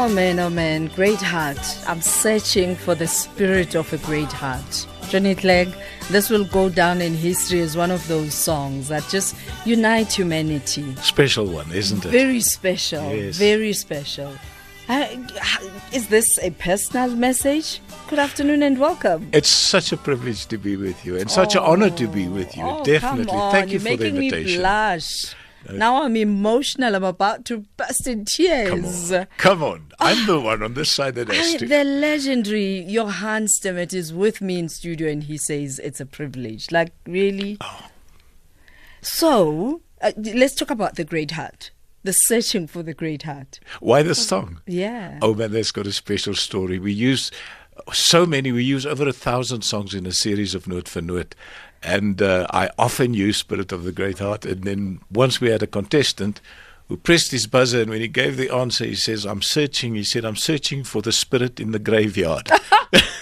Oh man, oh man, great heart. I'm searching for the spirit of a great heart. Johnny Clegg, this will go down in history as one of those songs that just unite humanity. Special one, isn't it? Very special. Yes. Very special. Uh, is this a personal message? Good afternoon and welcome. It's such a privilege to be with you and such an honor to be with you. Oh, Definitely. Come on. Thank you You're for the making me invitation. blush. Now I'm emotional. I'm about to burst in tears. Come on. Come on. I'm the one on this side that has to. the legendary Johan Stemmet is with me in studio and he says it's a privilege. Like, really? Oh. So, uh, let's talk about the Great Heart. The searching for the Great Heart. Why the song? Yeah. Oh man, that's got a special story. We use so many. We use over a thousand songs in a series of Note for Note. And uh, I often use Spirit of the Great Heart. And then once we had a contestant who pressed his buzzer, and when he gave the answer, he says, I'm searching. He said, I'm searching for the spirit in the graveyard.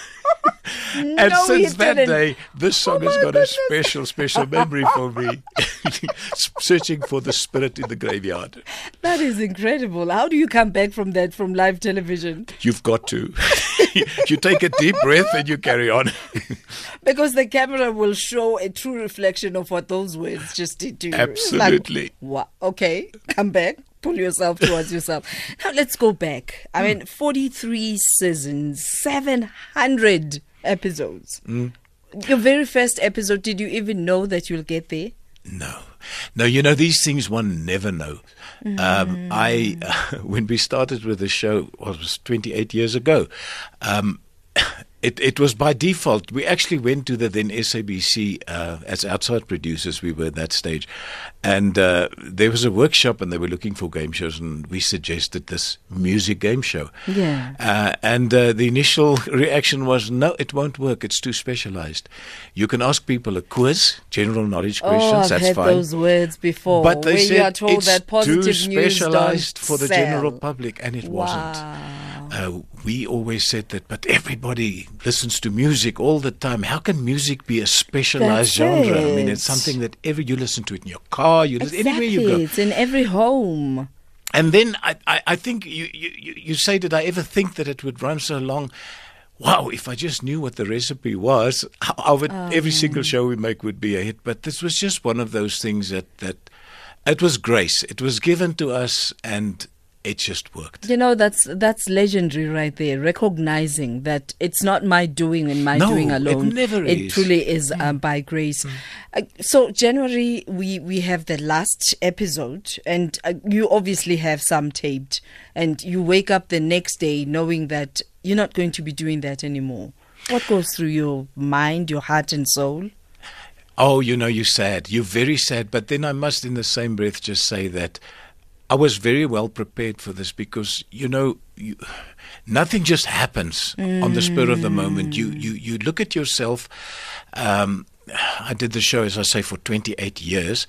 and No, he since that didn't. day, this oh song Oh has got goodness. a special, special memory for me. searching for the spirit in the graveyard. That is incredible. How do you come back from that from live television? You've got to. you take a deep breath and you carry on. Because the camera will show a true reflection of what those words just did to you. Absolutely. Like, wow. Okay, come back. Pull yourself towards yourself. Now let's go back. I mean, 43 seasons, 700 episodes. Your very first episode, did you even know that you'll get there? No, no. You know these things one never knows. Um, I when we started with the show, well, it was 28 years ago. Um, it it was by default. We actually went to the then SABC uh, as outside producers. We were at that stage, and uh, there was a workshop, and they were looking for game shows, and we suggested this music game show. Yeah. Uh, and uh, the initial reaction was, no, it won't work. It's too specialized. You can ask people a quiz, general knowledge Oh, questions. I've that's heard fine. those words before. But they said you are told it's that positive too specialized for the sell. general public, and it wasn't. Uh, we always said that, but everybody listens to music all the time. How can music be a specialized That's genre? I mean, it's something that every you listen to it in your car, you listen anywhere you go. It's in every home. And then I, I, I think you, you, you say, did I ever think that it would run so long? Wow, if I just knew what the recipe was, how, how would every single show we make would be a hit. But this was just one of those things that, that it was grace. It was given to us and it just worked. You know that's that's legendary right there. Recognizing that it's not my doing and my No, doing alone. it alone. never It is. truly is um, by grace. Uh, so January we we have the last episode, and uh, you obviously have some taped, and you wake up the next day knowing that you're not going to be doing that anymore. What goes through your mind, your heart, and soul? Oh, you know, you're sad. You're very sad. But then I must, in the same breath, just say that I was very well prepared for this because, you know, you, nothing just happens on the spur of the moment. You, you, you look at yourself. Um, I did the show, as I say, for 28 years.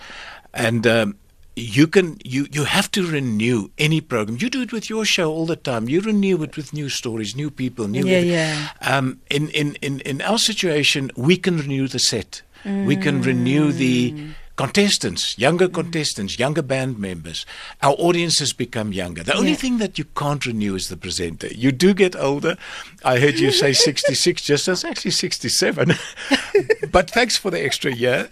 And. Um, you can you you have to renew any program. You do it with your show all the time. You renew it with new stories, new people, new. Yeah, yeah. Um, in, in in in our situation, we can renew the set. We can renew the contestants, younger contestants, younger band members. Our audience has become younger. The only Yeah. thing that you can't renew is the presenter. You do get older. I heard you say 66 just that's actually 67. but thanks for the extra year.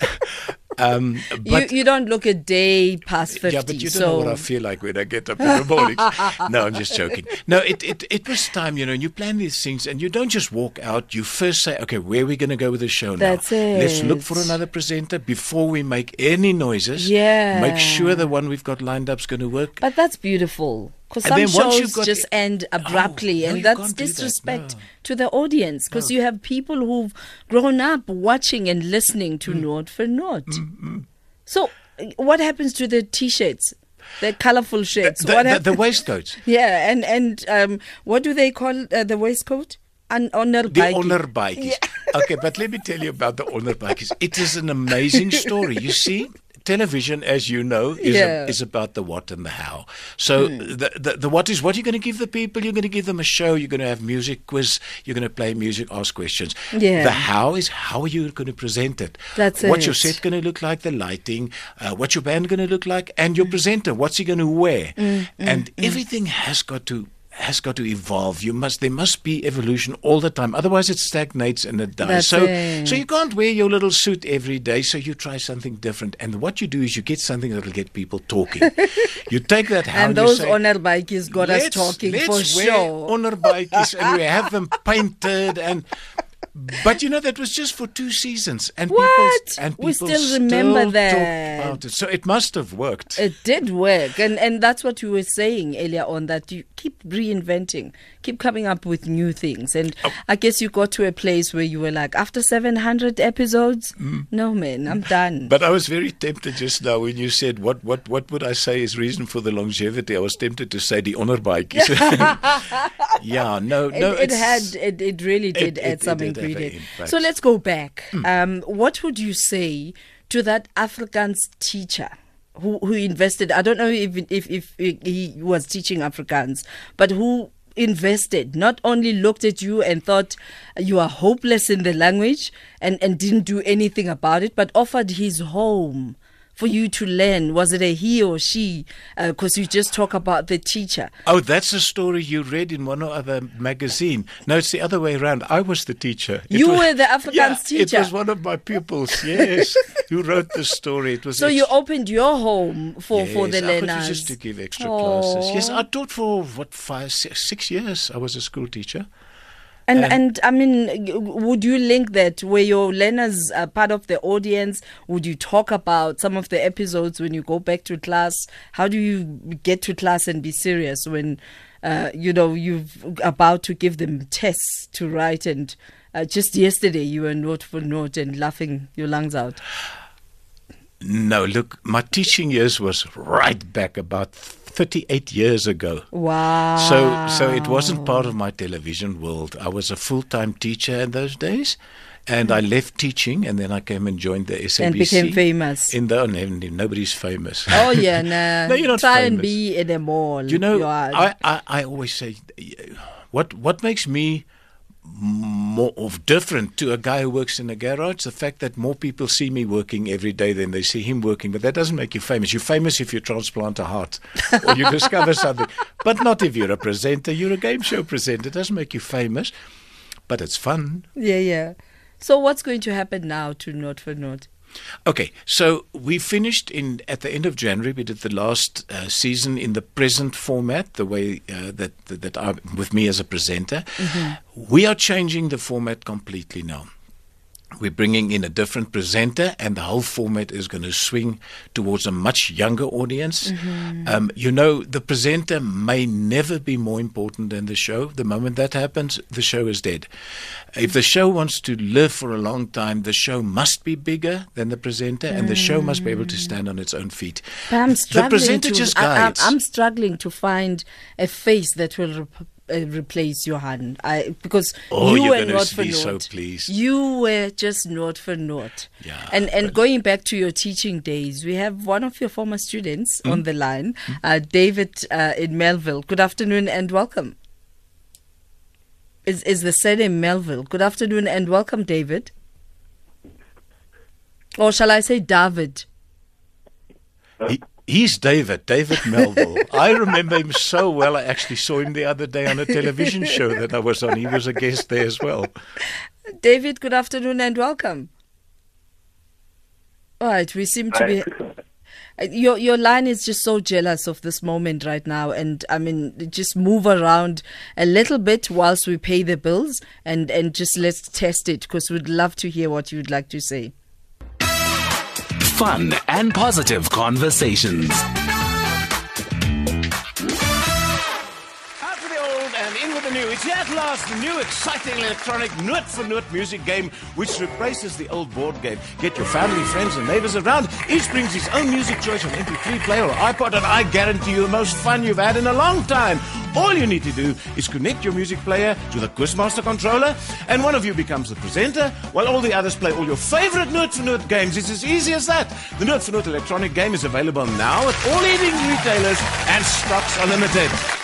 Um, but you you don't look a day past fifty. yeah, but you don't so know what I feel like when I get up in the morning. no, I'm just joking. No, it, it, it was time, you know, and you plan these things and you don't just walk out. You first say, okay, where are we going to go with the show now? That's it. Let's look for another presenter before we make any noises. Yeah. Make sure the one we've got lined up is going to work. But that's beautiful because some shows just the- end abruptly, Oh, no, and that's can't that, disrespect no. to the audience because you have people who've grown up watching and listening Mm. to Note for Note. So, uh, what happens to the T-shirts, the colorful shirts? the, what the, hap- the waistcoats. yeah, and and um, what do they call uh, the waistcoat? An honor The bike. onderbaadjies. Okay, but let me tell you about the onderbaadjies. It is an amazing story. You see, television, as you know, is, Yeah. a, is about the what and the how. So the, the the what is what you're going to give the people. You're going to give them a show. You're going to have music quiz. You're going to play music, ask questions. Yeah. The how is how are you going to present it? That's it. What's your it. set going to look like? The lighting. Uh, what's your band going to look like? And your presenter. What's he going to wear? Mm, and everything has got to has got to evolve. You must there must be evolution all the time. Otherwise it stagnates and it dies. That's so it. so you can't wear your little suit every day, so you try something different. And what you do is you get something that'll get people talking. you take that hound and those say, onderbaadjies got us talking let's for wear sure. Onderbaadjies and we have them painted and but you know that was just for two seasons and What? people and We people still remember talk that. about it. So it must have worked. It did work, and and that's what you were saying earlier on that you keep reinventing, keep coming up with new things, and Oh. I guess you got to a place where you were like, after seven hundred episodes, no man, I'm done. Mm. But I was very tempted just now when you said what what what would I say is reason for the longevity. I was tempted to say the onderbaadjie. yeah, no, no, it it's- had it, it really did it- add it- some it did have an ingredient. impact. So let's go back. Um, what would you say to that Afrikaans teacher? Who, who invested? I don't know if, if if he was teaching Afrikaans, but who invested not only looked at you and thought you are hopeless in the language and and didn't do anything about it, but offered his home for you to learn. Was it a he or she? Uh, because you just talk about the teacher. Oh, that's a story you read in one or other magazine. No, it's the other way around. I was the teacher. It You was- were the Afrikaans yeah, teacher. It was one of my pupils, yes, who wrote the story. It was So you opened your home for, for the Yes, I learners. just to give extra classes. Yes, I taught for what five, six, six years. I was a school teacher. And and- and I mean, would you link that? Were your learners uh, part of the audience? Would you talk about some of the episodes when you go back to class? How do you get to class and be serious when? Uh, you know, you've about to give them tests to write, and uh, just yesterday you were note for note and laughing your lungs out. No, look, my teaching years was right back about 38 years ago. Wow! So, so it wasn't part of my television world. I was a full-time teacher in those days, and I left teaching, and then I came and joined the SABC. and became famous. In the oh, no, nobody's famous. Oh yeah, no. No, you're not Try and be in a mall. You know, You I, I, I always say, what what makes me more of different to a guy who works in a garage, the fact that more people see me working every day than they see him working. But that doesn't make you famous. You're famous if you transplant a heart or you discover something, but not if you're a presenter. You're a game show presenter. It doesn't make you famous, but it's fun. Yeah, yeah. So what's going to happen now to Note for Note? Okay, so we finished in at the end of January. We did the last uh, season in the present format, the way uh, that that, I, with me as a presenter. We are changing the format completely now. We're bringing in a different presenter, and the whole format is going to swing towards a much younger audience. Um, you know, the presenter may never be more important than the show. The moment that happens, the show is dead. If the show wants to live for a long time, the show must be bigger than the presenter, and the show must be able to stand on its own feet. But I'm the struggling presenter to. just I, I'm- guides. I'm struggling to find a face that will. Rep- uh, replace Johan, I because Oh, you were not for be so naught. pleased. You were just not for naught. Yeah, and and going back to your teaching days, we have one of your former students Hmm? on the line, uh, David uh, in Melville. Good afternoon and welcome. Is is the surname Melville? Good afternoon and welcome, David. Or shall I say David? He, he's David, David Melville. I remember him so well. I actually saw him the other day on a television show that I was on. He was a guest there as well. David, good afternoon and welcome. All right, we seem to be. Your your line is just so jealous of this moment right now, and I mean, just move around a little bit whilst we pay the bills, and and just let's test it because we'd love to hear what you'd like to say. Fun and positive conversations. It's at last, the new exciting electronic note for note music game which replaces the old board game. Get your family, friends, and neighbors around. Each brings his own music choice on MP3 player or iPod, and I guarantee you the most fun you've had in a long time. All you need to do is connect your music player to the Quizmaster controller, and one of you becomes the presenter, while all the others play all your favorite Note for Note games. It's as easy as that. The Note for Note electronic game is available now at all leading retailers, and stocks are limited.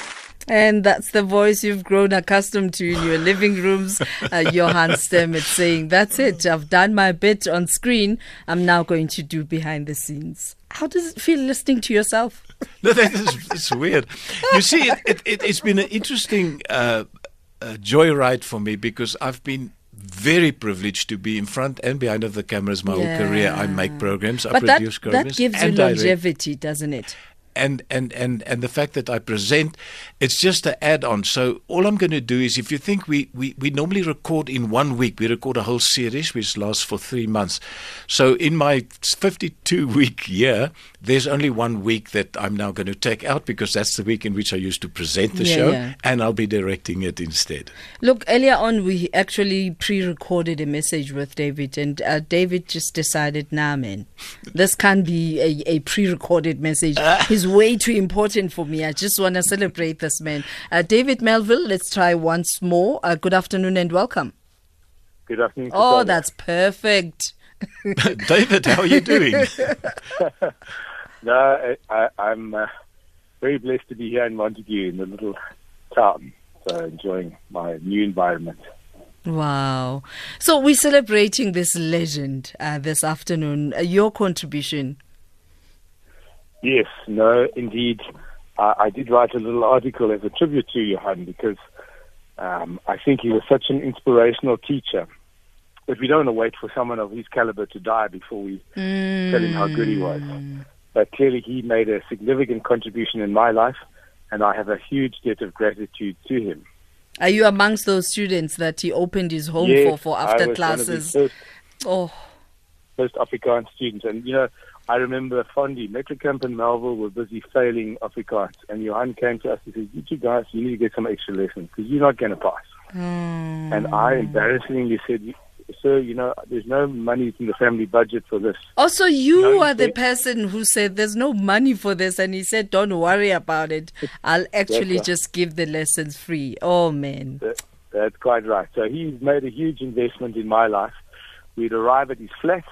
And that's the voice you've grown accustomed to in your living rooms. Uh, Johan Stemmet saying, That's it. I've done my bit on screen. I'm now going to do behind the scenes. How does it feel listening to yourself? No, that is it's weird. You see, it, it, it, it's been an interesting uh, uh, joyride for me because I've been very privileged to be in front and behind of the cameras my whole career. I make programs, I But that, produce that programs, gives you longevity, doesn't it? And and and and the fact that I present, it's just an add-on. So all I'm going to do is, if you think we we we normally record in one week, we record a whole series which lasts for three months. So in my 52 week year, there's only one week that I'm now going to take out because that's the week in which I used to present the Yeah, show, yeah. and I'll be directing it instead. Look, earlier on, we actually pre recorded a message with David, and uh, David just decided, nah, man, this can't be a, a pre recorded message. He's way too important for me. I just want to celebrate this man. Uh, David Melville, let's try once more. Uh, good afternoon and welcome. Good afternoon. Oh, Cassandra. that's perfect. David, how are you doing? No, I, I, I'm uh, very blessed to be here in Montagu in the little town. So enjoying my new environment. Wow. So we're celebrating this legend uh, this afternoon. Uh, your contribution. Yes, no, indeed. I, I did write a little article as a tribute to Johan because um, I think he was such an inspirational teacher. But we don't want to wait for someone of his caliber to die before we tell him how good he was. But clearly, he made a significant contribution in my life, and I have a huge debt of gratitude to him. Are you amongst those students that he opened his home Yes, for for after was one of the classes? first Oh, first Afrikaans students. And, you know, I remember fondly, Metrokamp and Melville were busy failing Afrikaans. And Johan came to us and said, you two guys, you need to get some extra lessons because you're not going to pass. Hmm. And I embarrassingly said, sir, you know, there's no money in the family budget for this. Oh, also you No, are the person who said there's no money for this, and he said, "Don't worry about it. I'll actually right. just give the lessons free." Oh man, That- That's quite right. So he's made a huge investment in my life. We'd arrive at his flat.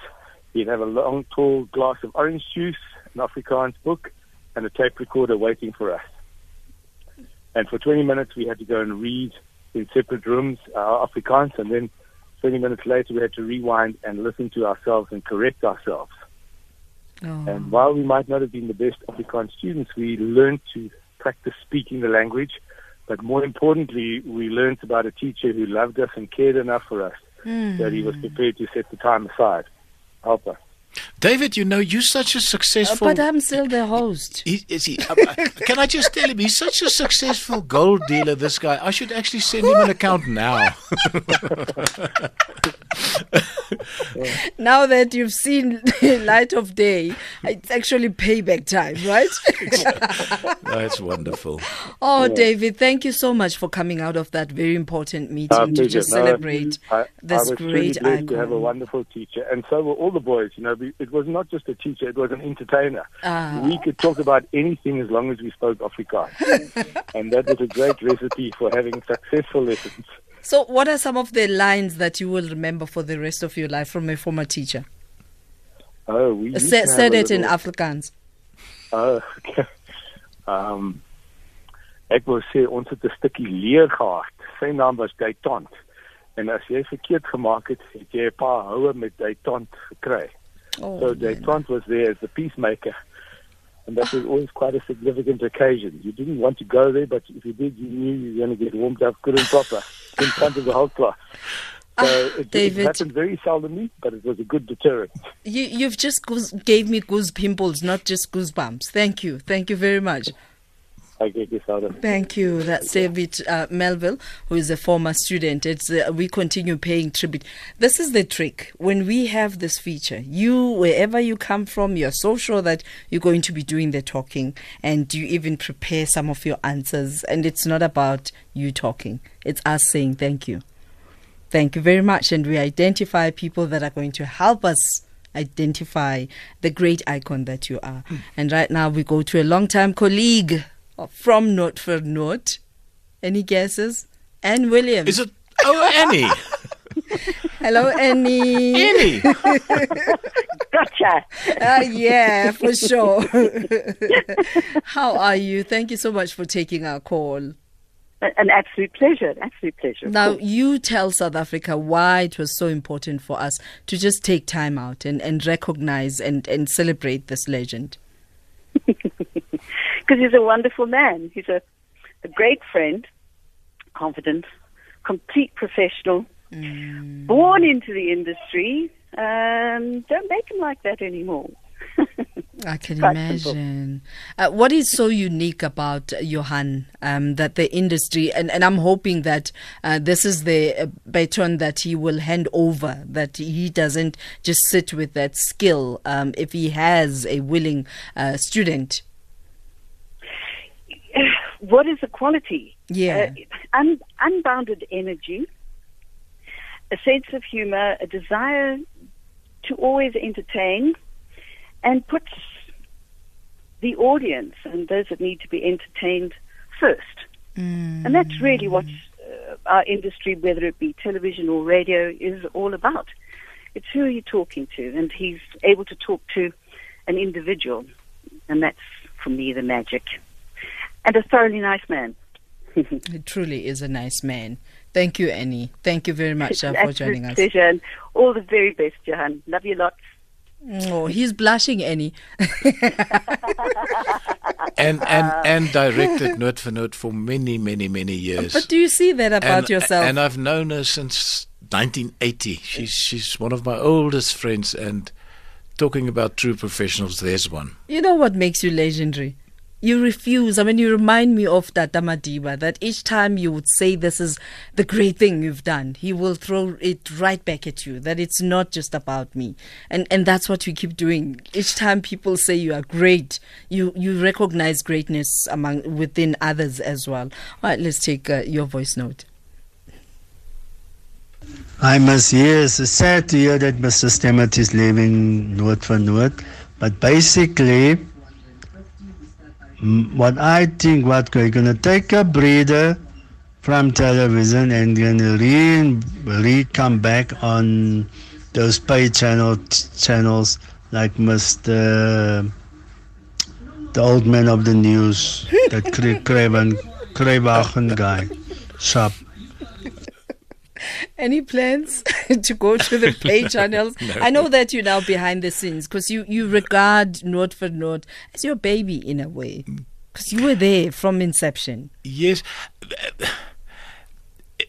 He'd have a long, tall glass of orange juice, an Afrikaans book, and a tape recorder waiting for us. And for 20 minutes, we had to go and read in separate rooms our Afrikaans, and then 20 minutes later, we had to rewind and listen to ourselves and correct ourselves. oh. And while we might not have been the best Afrikaans students, we learned to practice speaking the language. But more importantly, we learned about a teacher who loved us and cared enough for us hmm. that he was prepared to set the time aside, help us. David, you know, you're such a Uh, successful. but I'm still the host. He, is he? uh, uh, can I just tell him he's such a successful gold dealer? This guy. I should actually send him an account now. Now that you've seen light of day, it's actually payback time, right? That's wonderful. oh, David, thank you so much for coming out of that very important meeting Our to pleasure. just No, celebrate I, I this was truly great blessed to have a wonderful teacher, and so were all the boys. You know, it was not just a teacher; it was an entertainer. Ah. We could talk about anything as long as we spoke Afrikaans, and that was a great recipe for having successful lessons. So, what are some of the lines that you will remember for the rest of your life from a former teacher? Oh, we used Say, to say have a it in Afrikaans. Oh, okay. Um ek wou sê ons het 'n stukkie leer gehad. Sy naam was Daytont. En as jy verkeerd gemaak het, het jy 'n paar houe met Daytont gekry. Oh, So man. Daytont was there as the peacemaker. And that was always quite a significant occasion. You didn't want to go there, but if you did, you knew you were going to get warmed up good and proper in front of the whole class. So ah, it, it David. happened very seldomly, but it was a good deterrent. You, you've just goose, gave me goose pimples, not just goosebumps. Thank you. Thank you very much. Thank you. That's David uh, Melville, who is a former student. It's uh, we continue paying tribute. This is the trick. When we have this feature, you wherever you come from, you're so sure that you're going to be doing the talking, and you even prepare some of your answers. And it's not about you talking; it's us saying thank you. Thank you very much, and we identify people that are going to help us identify the great icon that you are. And right now, we go to a long-time colleague from Note for Note. Any guesses? Anne Williams. Is it? Oh, Annie. Hello, Annie. Annie. Gotcha. Uh, yeah, for sure. How are you? Thank you so much for taking our call. An absolute pleasure. An absolute pleasure. Now, you tell South Africa why it was so important for us to just take time out and, and recognize and, and celebrate this legend. Because he's a wonderful man. He's a, a great friend, confident, complete professional, mm. born into the industry. Um, don't make him like that anymore. I can imagine. Uh, what is so unique about Johan um, that the industry, and, and I'm hoping that uh, this is the uh, baton that he will hand over, that he doesn't just sit with that skill um, if he has a willing uh, student. What is the quality? Yeah. Uh, un- unbounded energy, a sense of humor, a desire to always entertain and puts the audience and those that need to be entertained first. Mm. And that's really what uh, our industry, whether it be television or radio, is all about. It's who you're talking to, and he's able to talk to an individual, and that's for me the magic. And a thoroughly nice man. it truly is a nice man. Thank you, Annie. Thank you very much uh, for joining us. Pleasure and all the very best, Johan. Love you lots. Oh, he's blushing, Annie. and and and directed Note for Note for many, many, many years. But do you see that about and, yourself? And I've known her since 1980. She's she's one of my oldest friends, and talking about true professionals, there's one. You know what makes you legendary? You refuse. I mean, you remind me of Tata Madiba that each time you would say this is the great thing you've done, he will throw it right back at you. That it's not just about me, and and that's what we keep doing. Each time people say you are great, you you recognize greatness among within others as well. All right, let's take uh, your voice note. I must hear. It's sad to hear that Mr. Stemmet is leaving Note for Note, but basically what I think what we're gonna take a breather from television and gonna re, re come back on those pay channel channels like Mr. the old man of the news, that Craven guy, shop. Any plans to go to the pay channels? no. I know that you're now behind the scenes because you, you regard Note for Note as your baby in a way. Because you were there from inception. Yes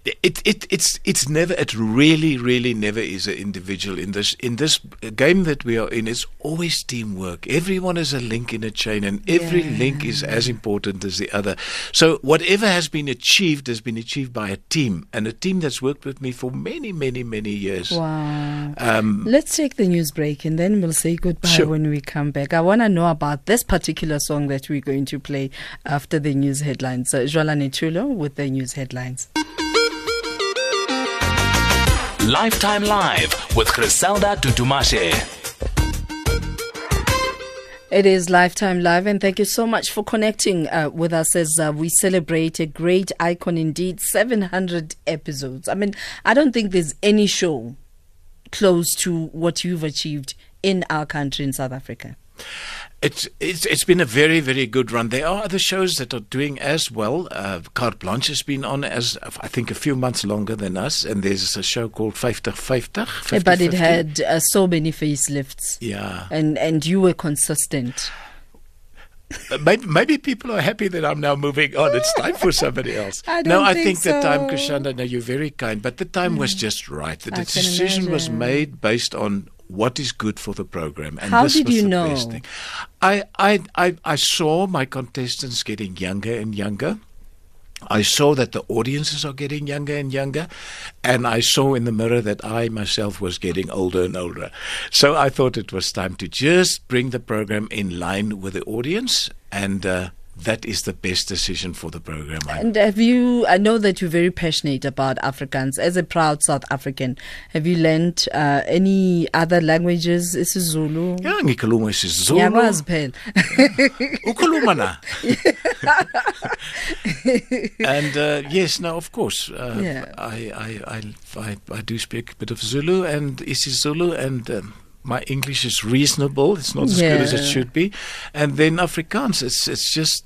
it, it it's it's never it really really never is an individual. In this in this game that we are in it's always teamwork. Everyone is a link in a chain and every yeah. link is as important as the other. So whatever has been achieved has been achieved by a team and a team that's worked with me for many many many years. Wow. Um, let's take the news break and then we'll say goodbye sure. when we come back. I want to know about this particular song that we're going to play after the news headlines. So Jola Netulo with the news headlines Lifetime Live with Griselda Tutumashe. It is Lifetime Live, and thank you so much for connecting uh, with us as uh, we celebrate a great icon indeed 700 episodes. I mean, I don't think there's any show close to what you've achieved in our country in South Africa. It's, it's it's been a very very good run. There are other shows that are doing as well. Uh, Carte Blanche has been on as I think a few months longer than us, and there's a show called 50 50. 50 but it had uh, so many facelifts. Yeah, and and you were consistent. Uh, maybe, maybe, people are happy that I'm now moving on. It's time for somebody else. I no, I think, think so. the time, Kushanda, no, you're very kind, but the time mm. was just right. The I decision was made based on what is good for the program. And How did you know? I, I, I, I saw my contestants getting younger and younger. I saw that the audiences are getting younger and younger, and I saw in the mirror that I myself was getting older and older. So I thought it was time to just bring the program in line with the audience and uh, that is the best decision for the program. And have you? I know that you're very passionate about Africans. As a proud South African, have you learned uh, any other languages? isiZulu. Yeah, ngikhuluma isiZulu. Yazi phela. Ukhuluma na. And uh, yes, now of course, uh, yeah. I, I, I I I do speak a bit of Zulu and isiZulu and. Um, my English is reasonable. It's not as yeah. good as it should be. And then Afrikaans, it's it's just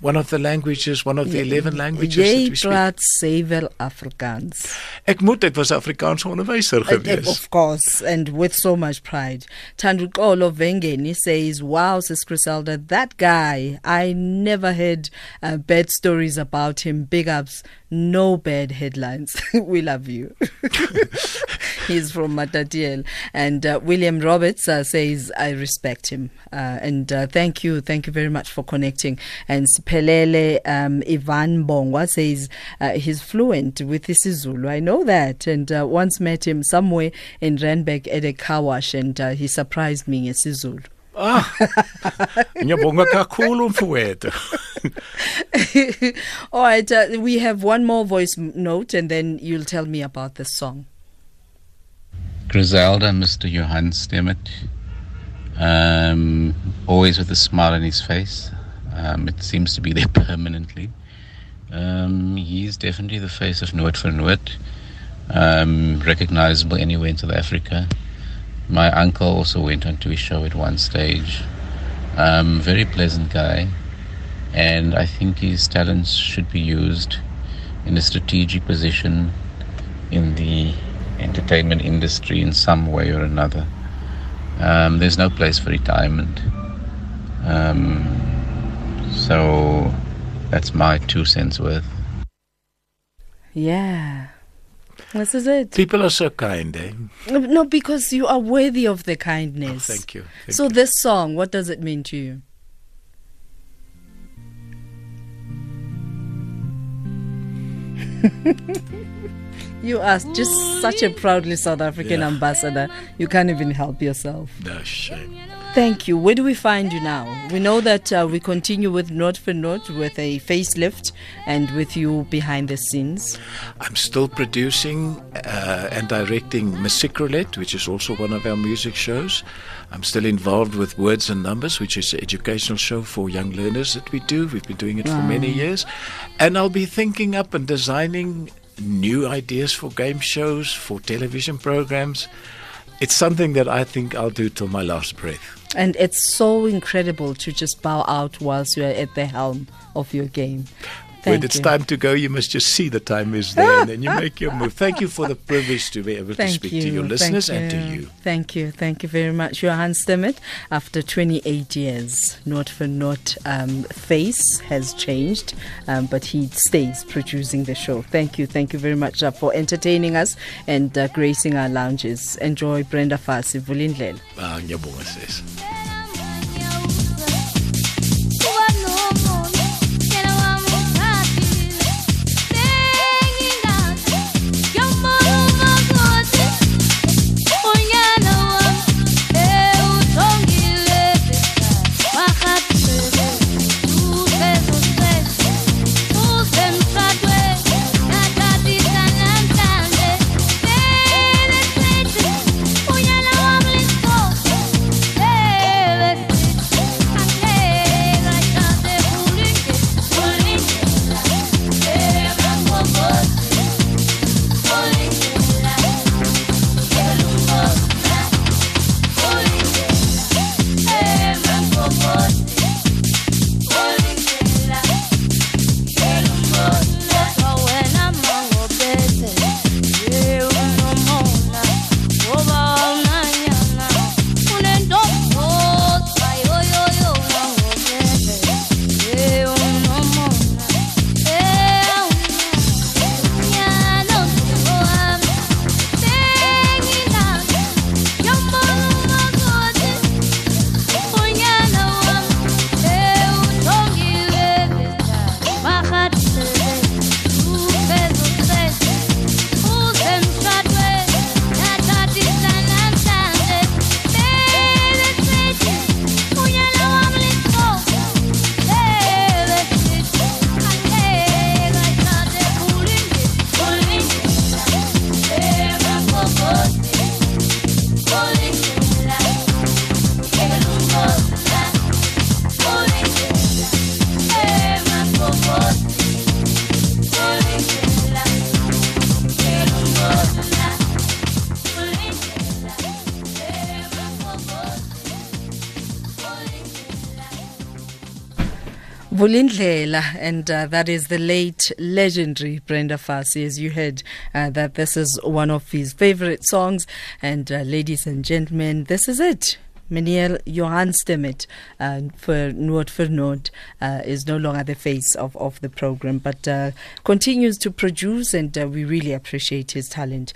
one of the languages, one of the 11 languages Jy that we speak. praat sevel Afrikaans. Ek moet ek was Afrikaanse onderwyser gewees. Of course, and with so much pride. Tandukolo Vengeni says, Wow, Sis Griselda, that guy, I never heard uh, bad stories about him. Big ups, no bad headlines. we love you. He's from Matatiele. And uh, William Roberts uh, says, I respect him. Uh, and uh, thank you, thank you very much for connecting. And Sipelele um, Ivan Bongwa says uh, he's fluent with isiZulu. I know that. And uh, once met him somewhere in Randburg at a car wash, and uh, he surprised me in isiZulu. Ah. Ngiyabonga kakhulu mfowethu. All right, uh, we have one more voice note, and then you'll tell me about the song. Griselda, Mr. Johan Stemmet, um, always with a smile on his face. Um, it seems to be there permanently. Um, he's definitely the face of Noot vir Noot, um, recognizable anywhere in South Africa. My uncle also went on to his show at one stage. Um, very pleasant guy, and I think his talents should be used in a strategic position in the entertainment industry in some way or another. Um, there's no place for retirement. Um, so that's my two cents worth. Yeah. This is it. People are so kind, eh? No, because you are worthy of the Oh, kindness. thank you. Thank so you. this song, what does it mean to you? you are just such a proudly South African Yeah. ambassador. You can't even help yourself. No shame. Thank you. Where do we find you now? We know that uh, we continue with Note for Note with a facelift and with you behind the scenes. I'm still producing uh, and directing Music which is also one of our music shows. I'm still involved with Words and Numbers, which is an educational show for young learners that we do. We've been doing it for many years. And I'll be thinking up and designing new ideas for game shows, for television programs. It's something that I think I'll do till my last breath. And it's so incredible to just bow out whilst you're at the helm of your game. Thank when it's you. time to go, you must just see the time is there and then you make your move. Thank you for the privilege to be able to speak you. to your Thank listeners and to you. you. Thank you. Thank you very much. Johan Stemmet, after 28 years, Noot vir Noot um, face has changed, um, but he stays producing the show. Thank you. Thank you very much uh, for entertaining us and uh, gracing our lounges. Enjoy Brenda Fassie, Vulindlela. Ah, ngiyabonga sis. Vulindlela, and uh, that is the late legendary Brenda Fassie. As you heard, uh, that this is one of his favorite songs. And uh, ladies and gentlemen, this is it. Meneer Johan Stemmet uh, for Noot vir Noot uh, is no longer the face of, of the program, but uh, continues to produce, and uh, we really appreciate his talent.